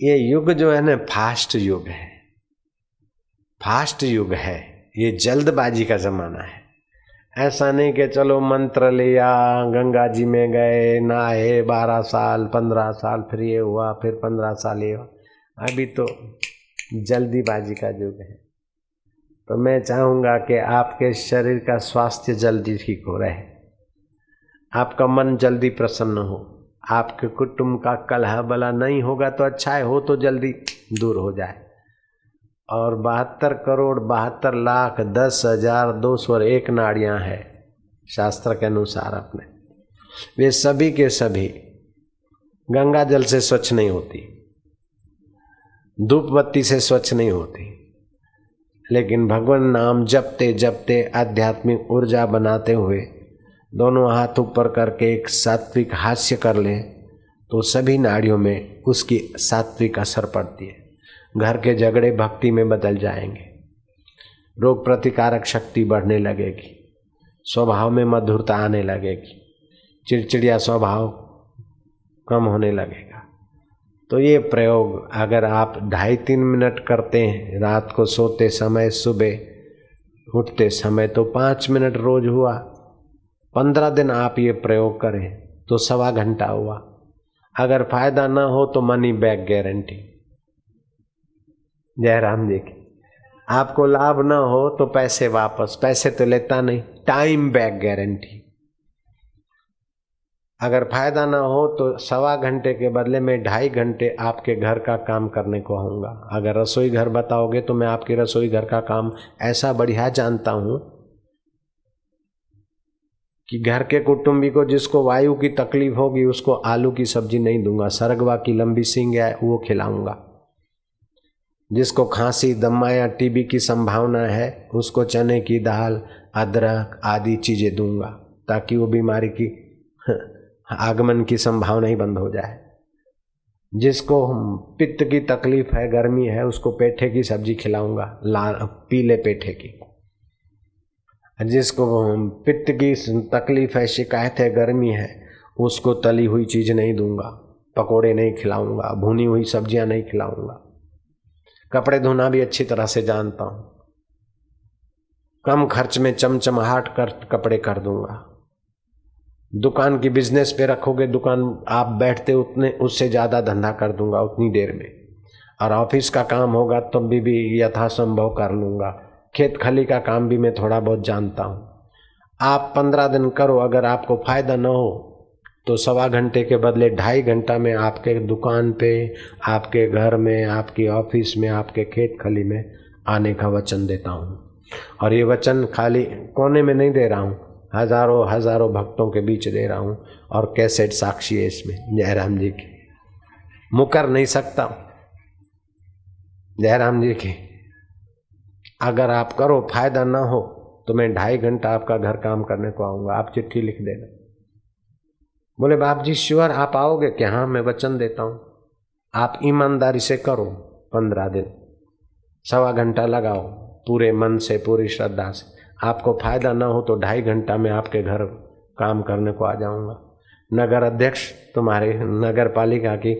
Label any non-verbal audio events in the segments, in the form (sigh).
ये युग जो है ना, फास्ट युग है। फास्ट युग है। ये जल्दबाजी का जमाना है। ऐसा नहीं कि चलो मंत्र लिया, गंगा जी में गए, नहाए, बारह साल, पंद्रह साल, फिर ये हुआ, फिर पंद्रह साल ये हुआ। अभी तो जल्दीबाजी का युग है। तो मैं चाहूँगा कि आपके शरीर का स्वास्थ्य जल्दी ठीक हो रहे। आपका मन जल्दी प्रसन्न हो। आपके कुटुंब का कलह बला नहीं होगा तो अच्छा है, हो तो जल्दी दूर हो जाए। और बहत्तर करोड़, बहत्तर लाख, दस हज़ार दो सौ एक नाड़ियाँ है, शास्त्र के अनुसार अपने। वे सभी के सभी गंगा जल से स्वच्छ नहीं होती धूप बत्ती से स्वच्छ नहीं होती, लेकिन भगवान नाम जपते जपते आध्यात्मिक ऊर्जा बनाते हुए दोनों हाथ ऊपर करके एक सात्विक हास्य कर लें तो सभी नाड़ियों में उसकी सात्विक असर पड़ती है। घर के झगड़े भक्ति में बदल जाएँगे। रोग प्रतिकारक शक्ति बढ़ने लगेगी। स्वभाव में मधुरता आने लगेगी। चिड़चिड़िया स्वभाव कम होने लगेगा। तो ये प्रयोग अगर आप ढाई तीन मिनट करते हैं, रात को सोते समय, सुबह उठते समय तो पाँच मिनट रोज हुआ। पंद्रह दिन आप ये प्रयोग करें तो सवा घंटा हुआ। अगर फ़ायदा ना हो तो money back guarantee Jairam ji की। आपको लाभ ना हो तो पैसे वापस, पैसे तो लेता नहीं टाइम बैक गारंटी अगर फ़ायदा ना हो तो सवा घंटे के बदले में ढाई घंटे आपके घर का काम करने को आऊँगा अगर रसोई घर बताओगे तो मैं आपके रसोई घर का काम ऐसा बढ़िया जानता हूँ कि घर के कुटुंबी को जिसको वायु की तकलीफ़ होगी, उसको आलू की सब्ज़ी नहीं दूँगा। सरगवा की लंबी सिंग है, वो खिलाऊँगा। जिसको खांसी दमा या टीबी की संभावना है, उसको चने की दाल, अदरक आदि चीज़ें दूँगा, ताकि वो बीमारी की, (laughs) आगमन की संभावना ही बंद हो जाए। जिसको पित्त की तकलीफ़ है, गर्मी है, उसको पेठे की सब्ज़ी खिलाऊँगा लाल पीले पेठे की। जिसको पित्त की तकलीफ़ है शिकायत है गर्मी है उसको तली हुई चीज़ नहीं दूँगा पकोड़े नहीं खिलाऊँगा भुनी हुई सब्ज़ियाँ नहीं खिलाऊँगा। कपड़े धोना भी अच्छी तरह से जानता हूँ। कम खर्च में चमचमाहट कर कपड़े कर दूँगा। दुकान की बिज़नेस पे रखोगे दुकान आप बैठते उतने उससे ज़्यादा धंधा कर दूँगा उतनी देर में। और ऑफ़िस का काम होगा तब तो भी, भी यथासंभव कर लूँगा। खेत खली का काम भी मैं थोड़ा बहुत जानता हूँ। आप पंद्रह दिन करो, अगर आपको फ़ायदा न हो तो सवा घंटे के बदले ढाई घंटा में आपके दुकान पे, आपके घर में, आपकी ऑफ़िस में, आपके खेत खली में आने का वचन देता हूँ। और ये वचन खाली कोने में नहीं दे रहा हूँ, हज़ारों हज़ारों भक्तों के बीच दे रहा हूँ, और कैसेट साक्षी है इसमें, जयराम जी की। मुकर नहीं सकता। जयराम जी की। अगर आप करो, फ़ायदा ना हो तो मैं ढाई घंटा आपका घर काम करने को आऊँगा। आप चिट्ठी लिख देना। बोले बाप जी श्योर आप आओगे क्या हाँ मैं वचन देता हूँ। आप ईमानदारी से करो पंद्रह दिन। सवा घंटा लगाओ, पूरे मन से, पूरी श्रद्धा से। आपको फ़ायदा ना हो तो ढाई घंटा में आपके घर काम करने को आ जाऊँगा। नगर अध्यक्ष, तुम्हारे नगर पालिका की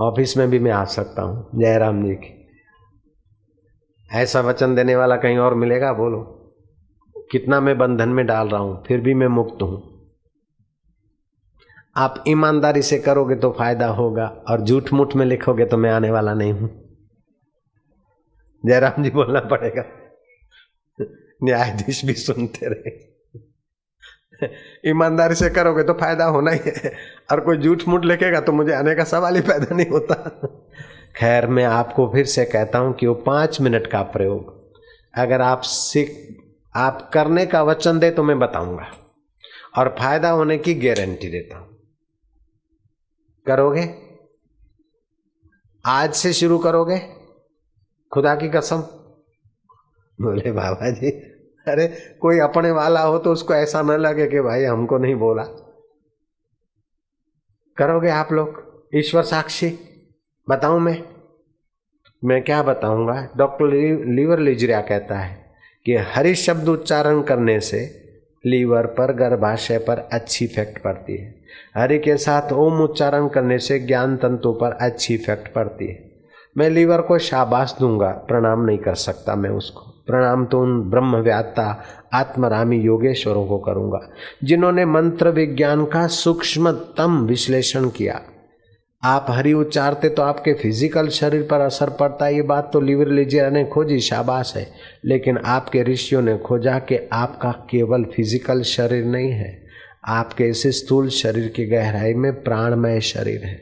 ऑफ़िस में भी मैं आ सकता हूँ। जयराम जी की। ऐसा वचन देने वाला कहीं और मिलेगा? बोलो। कितना मैं बंधन में डाल रहा हूँ, फिर भी मैं मुक्त हूँ। आप ईमानदारी से करोगे तो फ़ायदा होगा, और झूठ मूठ में लिखोगे तो मैं आने वाला नहीं हूँ। जयराम जी बोलना पड़ेगा। न्यायाधीश भी सुनते रहे। ईमानदारी से करोगे तो फ़ायदा होना ही है, और कोई झूठ मूठ लिखेगा तो मुझे आने का सवाल ही पैदा नहीं होता। खैर, मैं आपको फिर से कहता हूँ कि वो पाँच मिनट का प्रयोग, अगर आप सीख, आप करने का वचन दे तो मैं बताऊँगा, और फ़ायदा होने की गारंटी देता हूँ। करोगे? आज से शुरू करोगे? खुदा की कसम। बोले, बाबा जी, अरे, कोई अपने वाला हो तो उसको ऐसा न लगे कि भाई हमको नहीं बोला। करोगे आप लोग? ईश्वर साक्षी? बताऊँ मैं? मैं क्या बताऊँगा? डॉक्टर लीवर लिजरिया कहता है कि हरि शब्द उच्चारण करने से लीवर पर, गर्भाशय पर अच्छी इफ़ेक्ट पड़ती है। हरि के साथ ओम उच्चारण करने से ज्ञान तंतु पर अच्छी इफ़ेक्ट पड़ती है। मैं लीवर को शाबाश दूँगा, प्रणाम नहीं कर सकता मैं उसको। प्रणाम तो उन ब्रह्म व्याता आत्मरामी योगेश्वरों को करूँगा, जिन्होंने मंत्र विज्ञान का सूक्ष्मतम विश्लेषण किया। आप हरि उच्चारते तो आपके फ़िज़िकल शरीर पर असर पड़ता है, ये बात तो लिवर लीजिए ने खोजी, शाबाश है। लेकिन आपके ऋषियों ने खोजा कि आपका केवल फ़िज़िकल शरीर नहीं है, आपके इस स्थूल शरीर की गहराई में प्राणमय शरीर है।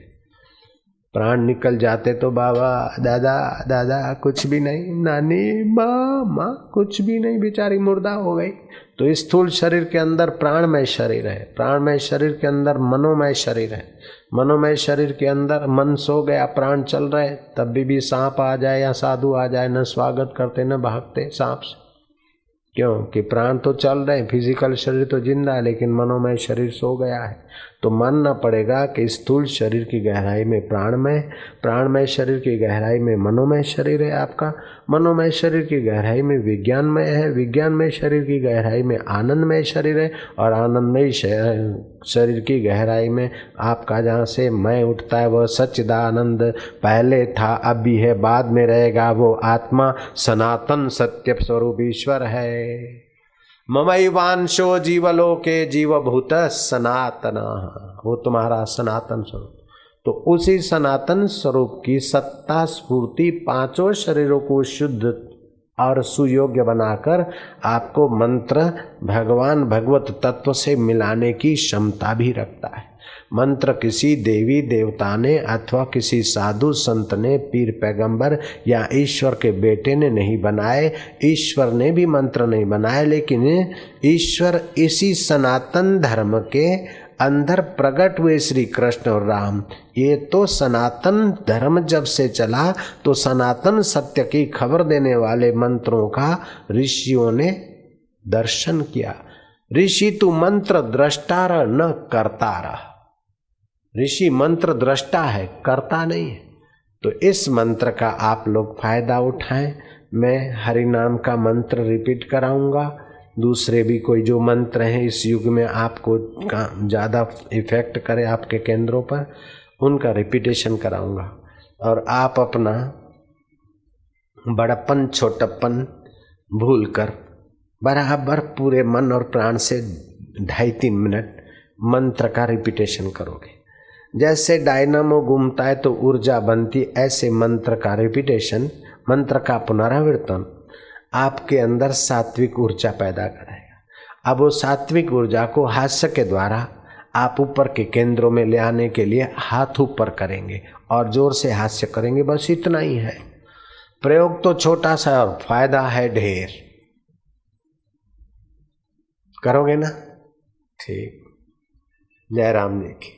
प्राण निकल जाते तो बाबा, दादा दादा, कुछ भी नहीं, नानी माँ माँ कुछ भी नहीं, बेचारी मुर्दा हो गई। तो स्थूल शरीर के अंदर प्राणमय शरीर है, प्राणमय शरीर के अंदर मनोमय शरीर है। मनोमय शरीर के अंदर मन सो गया प्राण चल रहे तब भी, भी सांप आ जाए या साधु आ जाए न स्वागत करते न भागते सांप से। क्योंकि प्राण तो चल रहे फ़िज़िकल शरीर तो ज़िंदा है लेकिन मनोमय शरीर सो गया है। तो मानना पड़ेगा कि स्थूल शरीर की गहराई में प्राणमय प्राणमय शरीर की गहराई में मनोमय शरीर है आपका। मनोमय शरीर की गहराई में विज्ञानमय है, विज्ञानमय शरीर की गहराई में आनंदमय शरीर है और आनंदमय शरीर की गहराई में आपका जहाँ से मैं उठता है वह सच्चिदानंद पहले था अब भी है, बाद में रहेगा वो आत्मा, सनातन सत्य स्वरूप ईश्वर है। ममैवांशो जीवलोके जीवभूत सनातन। वो तुम्हारा सनातन स्वरूप। तो उसी सनातन स्वरूप की सत्ता स्फूर्ति पाँचों शरीरों को शुद्ध और सुयोग्य बनाकर आपको मंत्र भगवान भगवत तत्व से मिलाने की क्षमता भी रखता है। मंत्र किसी देवी देवता ने अथवा किसी साधु संत ने पीर पैगंबर या ईश्वर के बेटे ने नहीं बनाए। ईश्वर ने भी मंत्र नहीं बनाए, लेकिन ईश्वर इसी सनातन धर्म के अंदर प्रकट हुए श्री कृष्ण और राम। ये तो सनातन धर्म जब से चला तो सनातन सत्य की खबर देने वाले मंत्रों का ऋषियों ने दर्शन किया। ऋषि तू मंत्र द्रष्टार न करता रहा ऋषि मंत्र दृष्टा है, करता नहीं है। तो इस मंत्र का आप लोग फ़ायदा उठाएँ। मैं हरि नाम का मंत्र रिपीट कराऊँगा। दूसरे भी कोई जो मंत्र हैं इस युग में आपको ज़्यादा इफ़ेक्ट करे आपके केंद्रों पर, उनका रिपीटेशन कराऊँगा। और आप अपना बड़प्पन, छोटप्पन भूल कर बराबर पूरे मन और प्राण से ढाई तीन मिनट मंत्र का रिपीटेशन करोगे। जैसे डायनामो घूमता है तो ऊर्जा बनती ऐसे मंत्र का रिपीटेशन मंत्र का पुनरावर्तन आपके अंदर सात्विक ऊर्जा पैदा करेगा अब वो सात्विक ऊर्जा को हास्य के द्वारा आप ऊपर के केंद्रों में ले आने के लिए हाथ ऊपर करेंगे और ज़ोर से हास्य करेंगे, बस इतना ही है। प्रयोग तो छोटा सा और फ़ायदा है ढेर। करोगे ना? ठीक। जय राम जी की।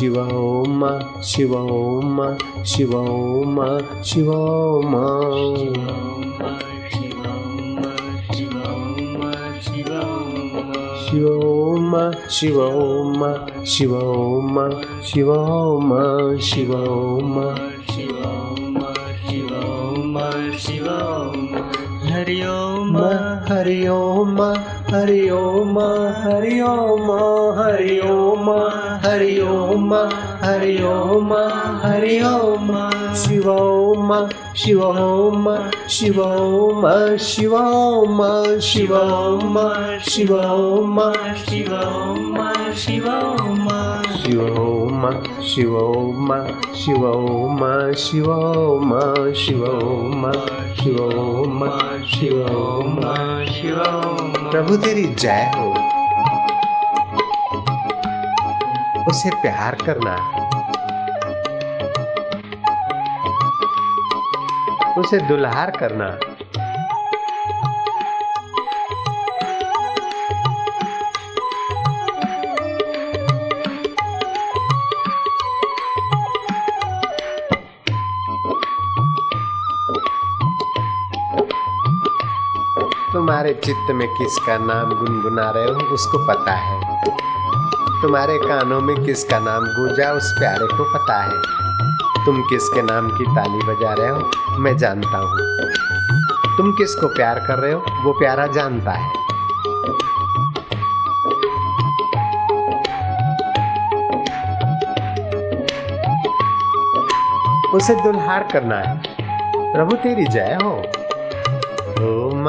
शिव ओम शिव ओम शिव ओम शिव ओम शिव ओम शिव ओम शिव ओम शिव ओम शिव ओम शिव ओम शिव ओम शिव ओम शिव ओम हरि ओम हरि ओम हरि ओम हरि ओम हरि ओम हरि ओम हरि ओम हरि ओम शिव ओम शिव ओम शिव ओम शिव ओम शिव ओम शिव ओम शिव ओम शिव ओम ma Shiva Om ma Shiva Om ma Shiva Om ma Shiva Om ma Shiva Om ma Shiva Om ma Shiva Om प्रभु तेरी जय हो उसे प्यार करना उसे दुलार करना तुम्हारे चित्त में किसका नाम गुनगुना रहे हो, उसको पता है। तुम्हारे कानों में किसका नाम गूंजा, उस प्यारे को पता है। तुम किसके नाम की ताली बजा रहे हो, मैं जानता हूँ। तुम किसको प्यार कर रहे हो, वो प्यारा जानता है। उसे दुल्हार करना है। प्रभु तेरी जय हो। हरि ओम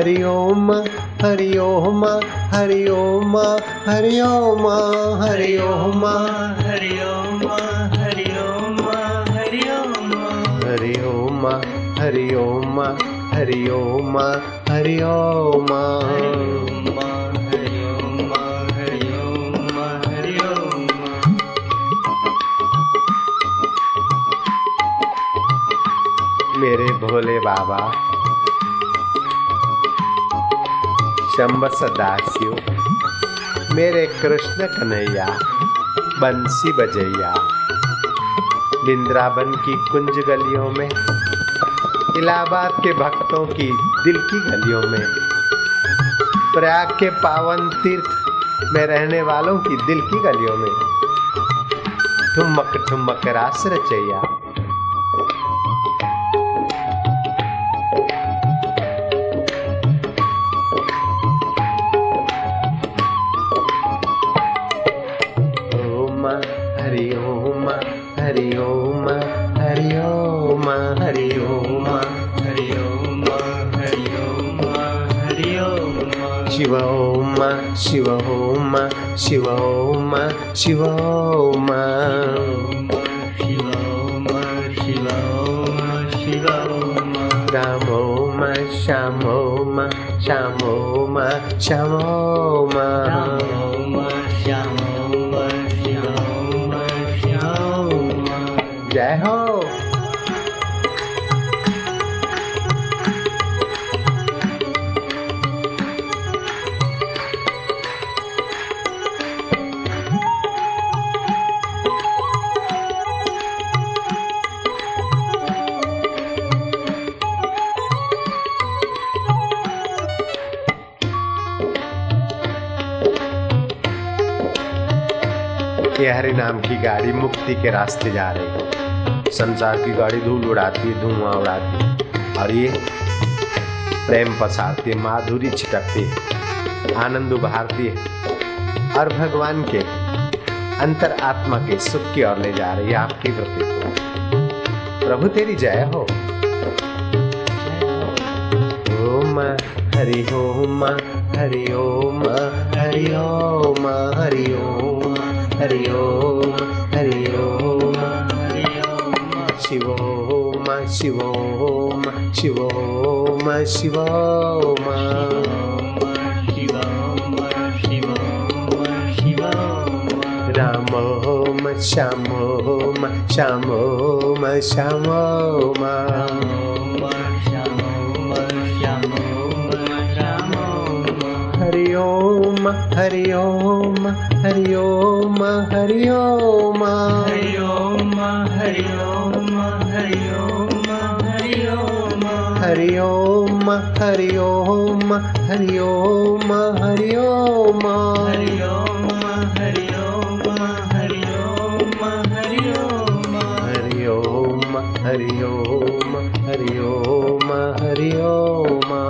हरि ओम हरि ओम हरि ओम हरि ओम हरि ओम हरि ओम हरि ओम हरि ओम हरि ओम हरि ओम हरि ओम हरि ओम मेरे भोले बाबा शंब सदाशिव। मेरे कृष्ण कन्हैया, बंसी बजैया। वृंदावन की कुंज गलियों में, इलाहाबाद के भक्तों की दिल की गलियों में। प्रयाग के पावन तीर्थ में रहने वालों की दिल की गलियों में। ठुमक ठुमक रास रचैया। Shiva Om Shiva Om Shiva Om Shiva Om Shiva Om Shiva Om Shiva Om ये हरि नाम की गाड़ी मुक्ति के रास्ते जा रही है। संसार की गाड़ी धूल उड़ाती है, धुआँ उड़ाती है। और ये प्रेम पसारती है, माधुरी छिटकती है, आनंद उभारती है। और भगवान के अंतर आत्मा के सुख की ओर ले जा रही है, आपकी वृत्ति प्रभु, तेरी जय हो। ओम हरि ओम हरि ओम हरि ओम हरि ओम हरि ओम हरि ओम हरि ओं शिवोम शिवोम। शिवो म शिवो म शिवो मा शिव शिव हरि ओम हरि ओम हरि ओम हरि ओम हरि ओम हरि ओम हरि ओम हरि ओम हरि ओम हरि ओम हरि ओम हरि ओम हरि ओम हरि ओम हरि ओम हरि ओम हरि ओम हरि ओम हरि ओम हरि ओम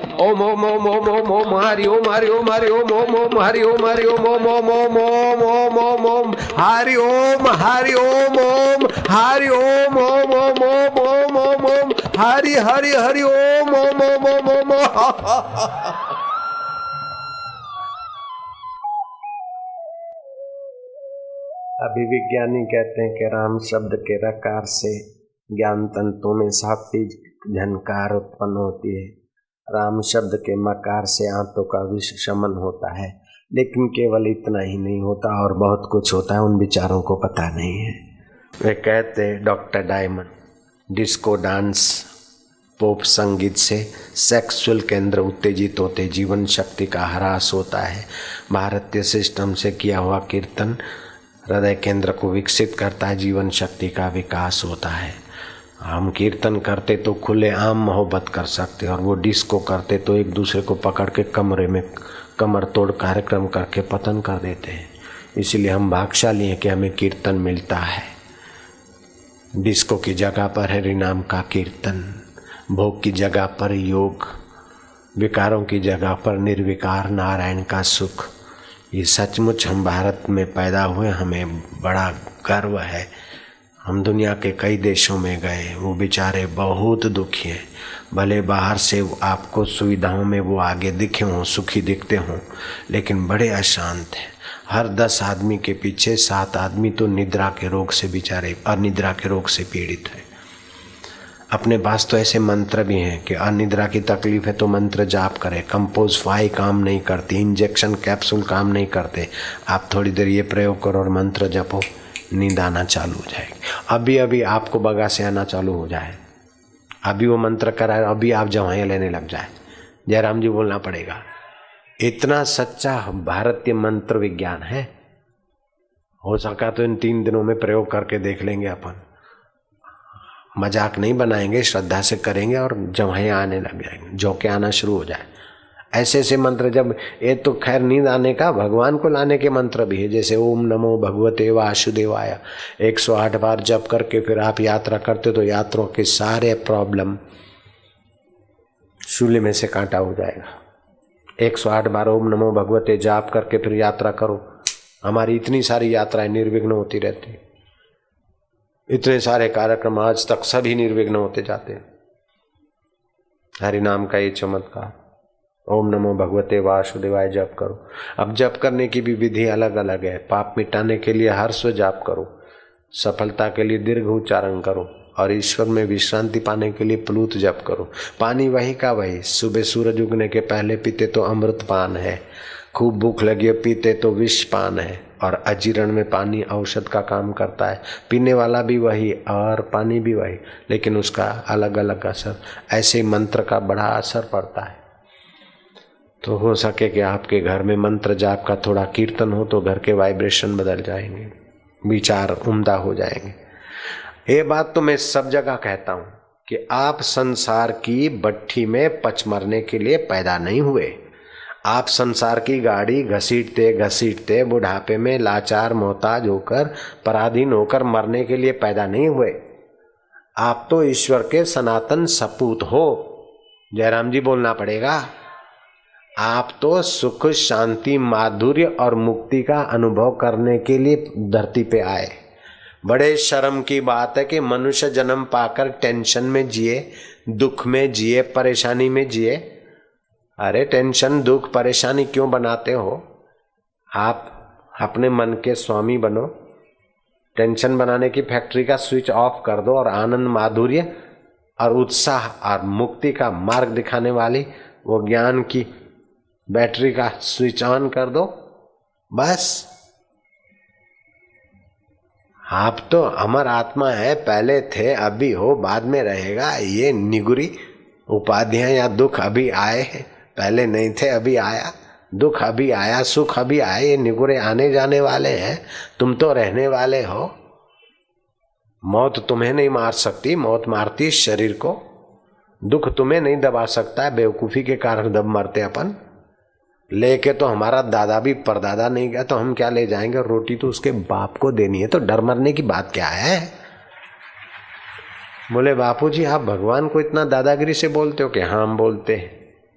ओम ओम ओम ओम ओम ओम हरि ओम हरि ओम हरि ओम ओम ओम हरि ओम हरि ओम ओम ओम ओम ओम ओम ओम ओम हरि ओम हरि ओम ओम हरि ओम ओम ओम ओम ओम ओम ओम हरि हरि हरि ओम ओम ओम ओम ओम अभी विज्ञानी कहते हैं कि राम शब्द के रकार से ज्ञान तंतु में सात्विक झनकार उत्पन्न होती है राम शब्द के मकार से आंतों का विष शमन होता है, लेकिन केवल इतना ही नहीं होता और बहुत कुछ होता है, उन विचारों को पता नहीं है। वे कहते, doctor diamond, disco dance, pop संगीत से सेक्सुअल केंद्र उत्तेजित होते जीवन शक्ति का ह्रास होता है। भारतीय सिस्टम से किया हुआ कीर्तन हृदय केंद्र को विकसित करता है, जीवन शक्ति का विकास होता है। हम कीर्तन करते तो खुले आम मोहब्बत कर सकते और वो डिस्को करते तो एक दूसरे को पकड़ के कमरे में कमर तोड़ कार्यक्रम करके पतन कर देते हैं। इसलिए हम भागशाली हैं कि हमें कीर्तन मिलता है। डिस्को की जगह पर हरि नाम का कीर्तन, भोग की जगह पर योग, विकारों की जगह पर निर्विकार, नारायण का सुख। ये सचमुच हम भारत में पैदा हुए, हमें बड़ा गर्व है। हम दुनिया के कई देशों में गए, वो बेचारे बहुत दुखी हैं। भले बाहर से आपको सुविधाओं में वो आगे दिखे हों, सुखी दिखते हों, लेकिन बड़े अशांत हैं। हर दस आदमी के पीछे सात आदमी तो निद्रा के रोग से बेचारे, अनिद्रा के रोग से पीड़ित है। अपने पास तो ऐसे मंत्र भी हैं कि अनिद्रा की तकलीफ़ है तो मंत्र जाप करें। कंपोज फाई काम नहीं करती, इंजेक्शन कैप्सूल काम नहीं करते। आप थोड़ी देर ये प्रयोग करो और मंत्र जपो। नींद आना चालू हो जाएगी। अभी अभी आपको बगा से आना चालू हो जाए। अभी वो मंत्र कराए अभी आप जवाएँ लेने लग जाए। जयराम जी बोलना पड़ेगा, इतना सच्चा भारतीय मंत्र विज्ञान है? हो सका तो इन तीन दिनों में प्रयोग करके देख लेंगे अपन। मज़ाक नहीं बनाएँगे, श्रद्धा से करेंगे और जवाएँ आने लग जाएँगे जौके आना शुरू हो जाए। ऐसे ऐसे मंत्र जब ये तो खैर नींद आने का, भगवान को लाने के मंत्र भी है, जैसे ओम नमो भगवते वासुदेवाय। एक सौ आठ बार जप करके फिर आप यात्रा करते तो यात्रों के सारे प्रॉब्लम शूल्य में से कांटा हो जाएगा। एक सौ आठ बार ओम नमो भगवते जाप करके फिर यात्रा करो। हमारी इतनी सारी यात्राएँ निर्विघ्न होती रहती इतने सारे कार्यक्रम आज तक सभी निर्विघ्न होते जाते हरि नाम का ये चमत्कार। ओम नमो भगवते वासुदेवाय, जप करो। अब जप करने की भी विधि अलग अलग है। पाप मिटाने के लिए हर्ष जाप करो। सफलता के लिए दीर्घ उच्चारण करो। और ईश्वर में विश्रांति पाने के लिए प्लूत जप करो। पानी वही का वही। सुबह सूरज उगने के पहले पीते तो अमृत पान है। खूब भूख लगी है, पीते तो विष पान है। और अजीर्ण में पानी औषध का काम करता है। पीने वाला भी वही और पानी भी वही। लेकिन उसका अलग अलग असर। ऐसे मंत्र का बड़ा असर पड़ता है। तो हो सके कि आपके घर में मंत्र जाप का थोड़ा कीर्तन हो तो घर के वाइब्रेशन बदल जाएँगे, विचार उम्दा हो जाएँगे। ये बात तो मैं सब जगह कहता हूँ कि आप संसार की बट्ठी में पच मरने के लिए पैदा नहीं हुए। आप संसार की गाड़ी घसीटते घसीटते बुढ़ापे में लाचार, मोहताज होकर, पराधीन होकर मरने के लिए पैदा नहीं हुए। आप तो ईश्वर के सनातन सपूत हो। जयराम जी बोलना पड़ेगा। आप तो सुख, शांति, माधुर्य और मुक्ति का अनुभव करने के लिए धरती पे आए। बड़े शर्म की बात है कि मनुष्य जन्म पाकर टेंशन में जिए, दुख में जिए, परेशानी में जिए। अरे टेंशन, दुख, परेशानी क्यों बनाते हो? आप अपने मन के स्वामी बनो। टेंशन बनाने की फैक्ट्री का स्विच ऑफ़ कर दो और आनंद, माधुर्य और उत्साह और मुक्ति का मार्ग दिखाने वाली वो ज्ञान की बैटरी का स्विच ऑन कर दो। बस। आप तो अमर आत्मा है, पहले थे, अभी हो, बाद में रहेगा। ये निगुरी उपाधियाँ या दुख अभी आए हैं। पहले नहीं थे, अभी आया। दुख अभी आया, सुख अभी आए, ये निगुरे आने जाने वाले हैं। तुम तो रहने वाले हो। मौत तुम्हें नहीं मार सकती, मौत मारती शरीर को। दुख तुम्हें नहीं दबा सकता, बेवकूफ़ी के कारण दब मरते अपन। लेके तो हमारा दादा भी परदादा नहीं गया तो हम क्या ले जाएँगे? रोटी तो उसके बाप को देनी है तो डर मरने की बात क्या है? बोले बापू जी आप भगवान को इतना दादागिरी से बोलते हो कि हाँ हम बोलते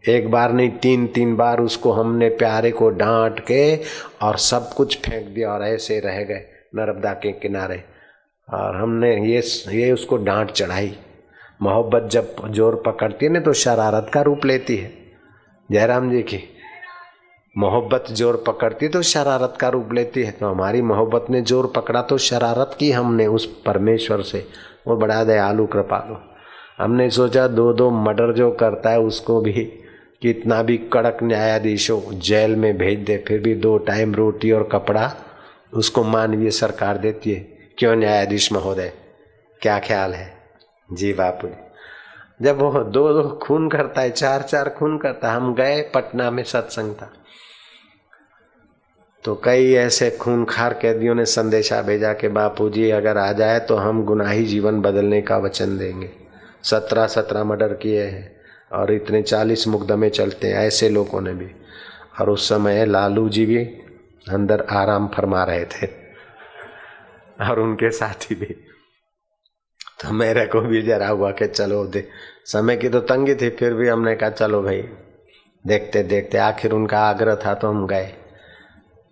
एक बार नहीं, तीन तीन बार उसको हमने प्यारे को डांट के और सब कुछ फेंक दिया और ऐसे रह गए नर्मदा के किनारे। और हमने ये ये उसको डांट चढ़ाई। मोहब्बत जब ज़ोर पकड़ती है ना तो शरारत का रूप लेती है। जयराम जी की मोहब्बत ज़ोर पकड़ती तो शरारत का रूप लेती है। तो हमारी मोहब्बत ने ज़ोर पकड़ा तो शरारत की हमने उस परमेश्वर से। वो बड़ा दयालु, कृपालु। हमने सोचा दो दो मर्डर जो करता है, उसको भी कितना भी कड़क न्यायाधीश हो जेल में भेज दे, फिर भी दो टाइम रोटी और कपड़ा उसको मानवीय सरकार देती है। क्यों न्यायाधीश महोदय? क्या ख्याल है? जी बापू जब वो दो दो खून करता है, चार चार खून करता है, हम गए पटना में सत्संग था। तो कई ऐसे खून खार कैदियों ने संदेशा भेजा कि बापू जी अगर आ जाए तो हम गुनाही जीवन बदलने का वचन देंगे। सत्रह सत्रह मर्डर किए हैं और इतने चालीस मुकदमे चलते हैं, ऐसे लोगों ने भी। और उस समय लालू जी भी अंदर आराम फरमा रहे थे। और उनके साथी भी। तो मेरे को भी जरा हुआ कि चलो दे। समय की तो तंगी थी, फिर भी हमने कहा, चलो भाई, देखते देखते, आखिर उनका आग्रह था तो हम गए।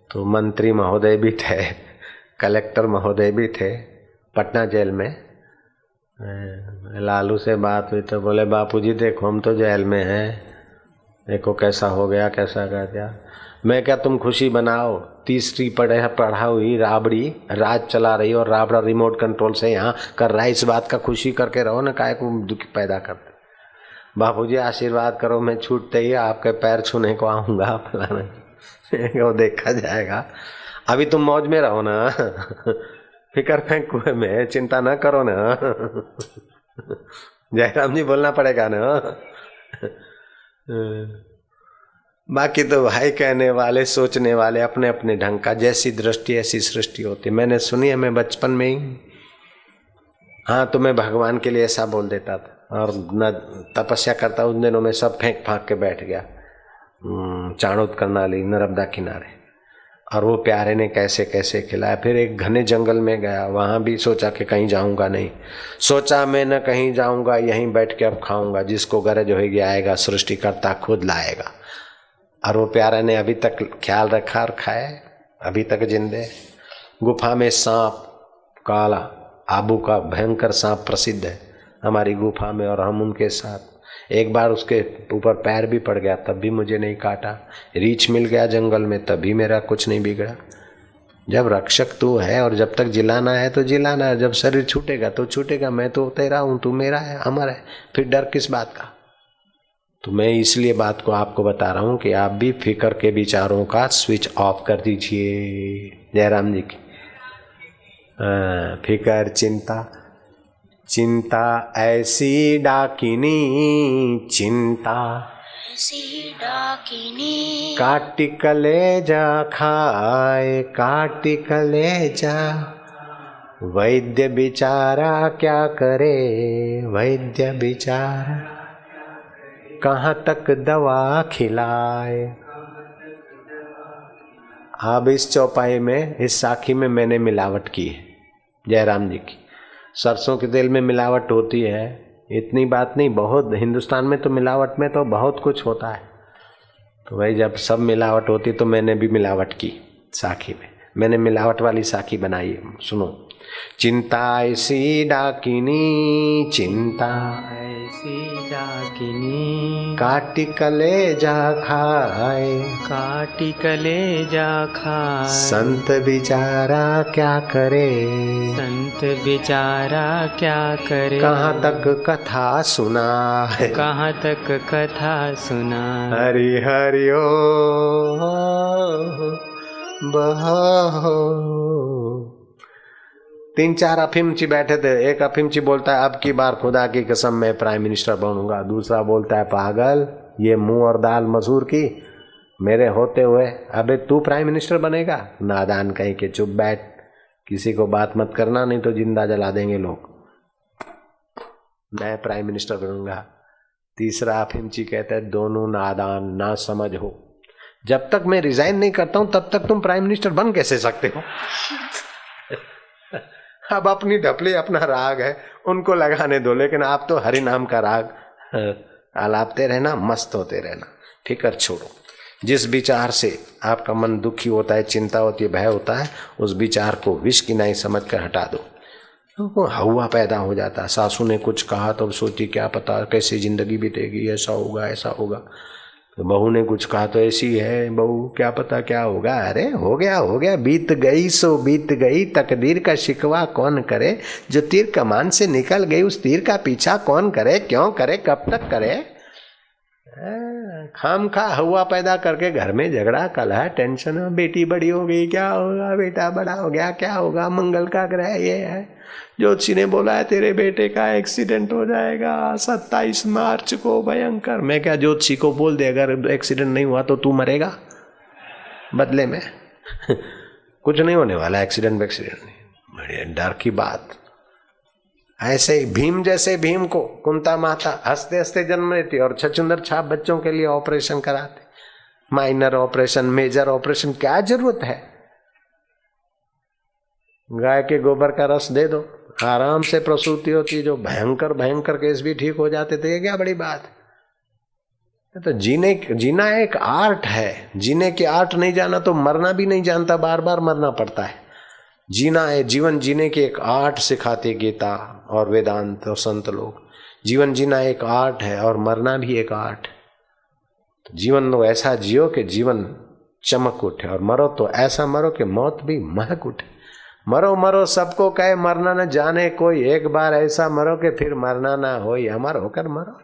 तो मंत्री महोदय भी थे, कलेक्टर महोदय भी थे, पटना जेल में। लालू से बात हुई तो बोले, बापूजी, देखो, हम तो जेल में हैं। देखो, कैसा हो गया, कैसा कर दिया मैं क्या तुम खुशी बनाओ तीसरी पढ़े पढ़ा हुई राबड़ी, राज चला रही और राबड़ा रिमोट कंट्रोल से यहाँ कर रहा है। इस बात का खुशी करके रहो ना काय को दुख पैदा करते बापू जी आशीर्वाद करो, मैं छूटते ही आपके पैर छूने को आऊँगा। फलाने वो देखा जाएगा। अभी तुम मौज में रहो ना। फिकर फेंक कुएँ में, चिंता ना करो ना। जयराम जी, बोलना पड़ेगा ना। बाकी तो भाई कहने वाले सोचने वाले अपने अपने ढंग का जैसी दृष्टि ऐसी सृष्टि होती। मैंने सुनी है मैं बचपन में ही। हाँ तो मैं भगवान के लिए ऐसा बोल देता था। और न तपस्या करता उन दिनों में सब फेंक फांक के बैठ गया। हम्म, चाणोद करनाली नर्मदा किनारे। और वो प्यारे ने कैसे कैसे खिलाया। फिर एक घने जंगल में गया। वहाँ भी सोचा कि कहीं जाऊँगा नहीं। सोचा मैं न कहीं जाऊँगा यहीं बैठ के अब खाऊँगा। जिसको गरज होगी आएगा सृष्टि करता खुद लाएगा। और वो प्यारे ने अभी तक ख्याल रखा और खाए अभी तक जिंदे गुफा में सांप, काला, आबू का भयंकर सांप प्रसिद्ध है हमारी गुफा में और हम उनके साथ। एक बार उसके ऊपर पैर भी पड़ गया, तब भी मुझे नहीं काटा। रीछ मिल गया जंगल में, तभी मेरा कुछ नहीं बिगड़ा। जब रक्षक तू है और जब तक जिलाना है तो जिलाना है, जब शरीर छूटेगा तो छूटेगा, मैं तो तेरा हूँ, तू मेरा है अमर है। फिर डर किस बात का? तो मैं इसलिए बात को आपको बता रहा हूँ कि आप भी फ़िक्र के विचारों का स्विच ऑफ़ कर दीजिए। जयराम जी की। फिकर चिंता। चिंता ऐसी डाकिनी चिंता। ऐसी डाकिनी। काटी कलेजा खाए काटी कलेजा। वैद्य बिचारा क्या करे? वैद्य बिचारा कहाँ तक दवा खिलाए? अब इस चौपाई में, इस साखी में मैंने मिलावट की है, जयराम जी की। सरसों के तेल में मिलावट होती है, इतनी बात नहीं, बहुत, हिंदुस्तान में तो मिलावट में तो बहुत कुछ होता है। तो भाई, जब सब मिलावट होती तो मैंने भी मिलावट की साखी में। मैंने मिलावट वाली साखी बनाई, सुनो चिंता ऐसी डाकिनी चिंता ऐसी डाकिनी काटी कलेजा खाए। काटी कलेजा खाए। संत बिचारा क्या करे? संत बिचारा क्या करे? कहाँ तक कथा सुना है? कहाँ तक कथा सुना हरि हरि ओ बहो तीन चार अफिमची बैठे थे। एक अफिमची बोलता है, अब की बार खुदा की कसम मैं प्राइम मिनिस्टर बनूँगा। दूसरा बोलता है, पागल, ये मुँह और दाल मसूर की मेरे होते हुए, अबे तू प्राइम मिनिस्टर बनेगा? नादान कहीं के, चुप बैठ, किसी को बात मत करना, नहीं तो ज़िंदा जला देंगे लोग। मैं प्राइम मिनिस्टर बनूँगा। तीसरा अफिमची कहते हैं, दोनों नादान, ना समझ हो। जब तक मैं रिजाइन नहीं करता हूँ, तब तक तुम प्राइम मिनिस्टर बन कैसे सकते हो? अब अपनी ढपली, अपना राग है, उनको लगाने दो, लेकिन आप तो हरि नाम का राग आलापते रहना, मस्त होते रहना। फिकर छोड़ो। जिस विचार से आपका मन दुखी होता है, चिंता होती है, भय होता है, उस विचार को विष की नहीं समझ कर हटा दो। तो हवा पैदा हो जाता है। सासू ने कुछ कहा तो सोची, क्या पता, कैसी ज़िंदगी बीतेगी, ऐसा होगा ऐसा होगा। तो बहू ने कुछ कहा तो ऐसी है, बहू, क्या पता क्या होगा? अरे, हो गया हो गया, बीत गई, सो बीत गई, तकदीर का शिकवा कौन करे? जो तीर कमान से निकल गई, उस तीर का पीछा कौन करे? क्यों करे? कब तक करे? खाम खा हुआ पैदा करके घर में झगड़ा कलह टेंशन बेटी बड़ी हो गई, क्या होगा, बेटा बड़ा हो गया, क्या होगा, मंगल का ग्रह ये है। ज्योतिषी ने बोला है, तेरे बेटे का एक्सीडेंट हो जाएगा, सत्ताईस मार्च को भयंकर। मैं क्या ज्योतिषी को बोल दे, अगर एक्सीडेंट नहीं हुआ तो तू मरेगा? बदले में। (laughs) कुछ नहीं होने वाला, एक्सीडेंट वैक्सीडेंट नहीं डर की बात। ऐसे ही भीम जैसे भीम को कुंता माता हँसते हँसते जन्म लेती और छचुंदर छाप बच्चों के लिए ऑपरेशन कराते। माइनर ऑपरेशन, मेजर ऑपरेशन, क्या ज़रूरत है? गाय के गोबर का रस दे दो। आराम से प्रसूति होती, जो भयंकर भयंकर केस भी ठीक हो जाते थे, ये क्या बड़ी बात? तो जीने, जीना एक आर्ट है। जीने की आर्ट नहीं जाना तो मरना भी नहीं जानता बार बार मरना पड़ता है। जीना है, जीवन जीने की एक आर्ट सिखाते गीता और वेदांत और संत लोग। जीवन जीना एक आर्ट है और मरना भी एक आर्ट तो जीवन तो ऐसा जियो कि जीवन चमक उठे और मरो तो ऐसा मरो कि मौत भी महक उठे। मरो मरो, सबको कहे मरना न जाने कोई। एक बार ऐसा मरो कि फिर मरना ना हो अमर होकर मरो।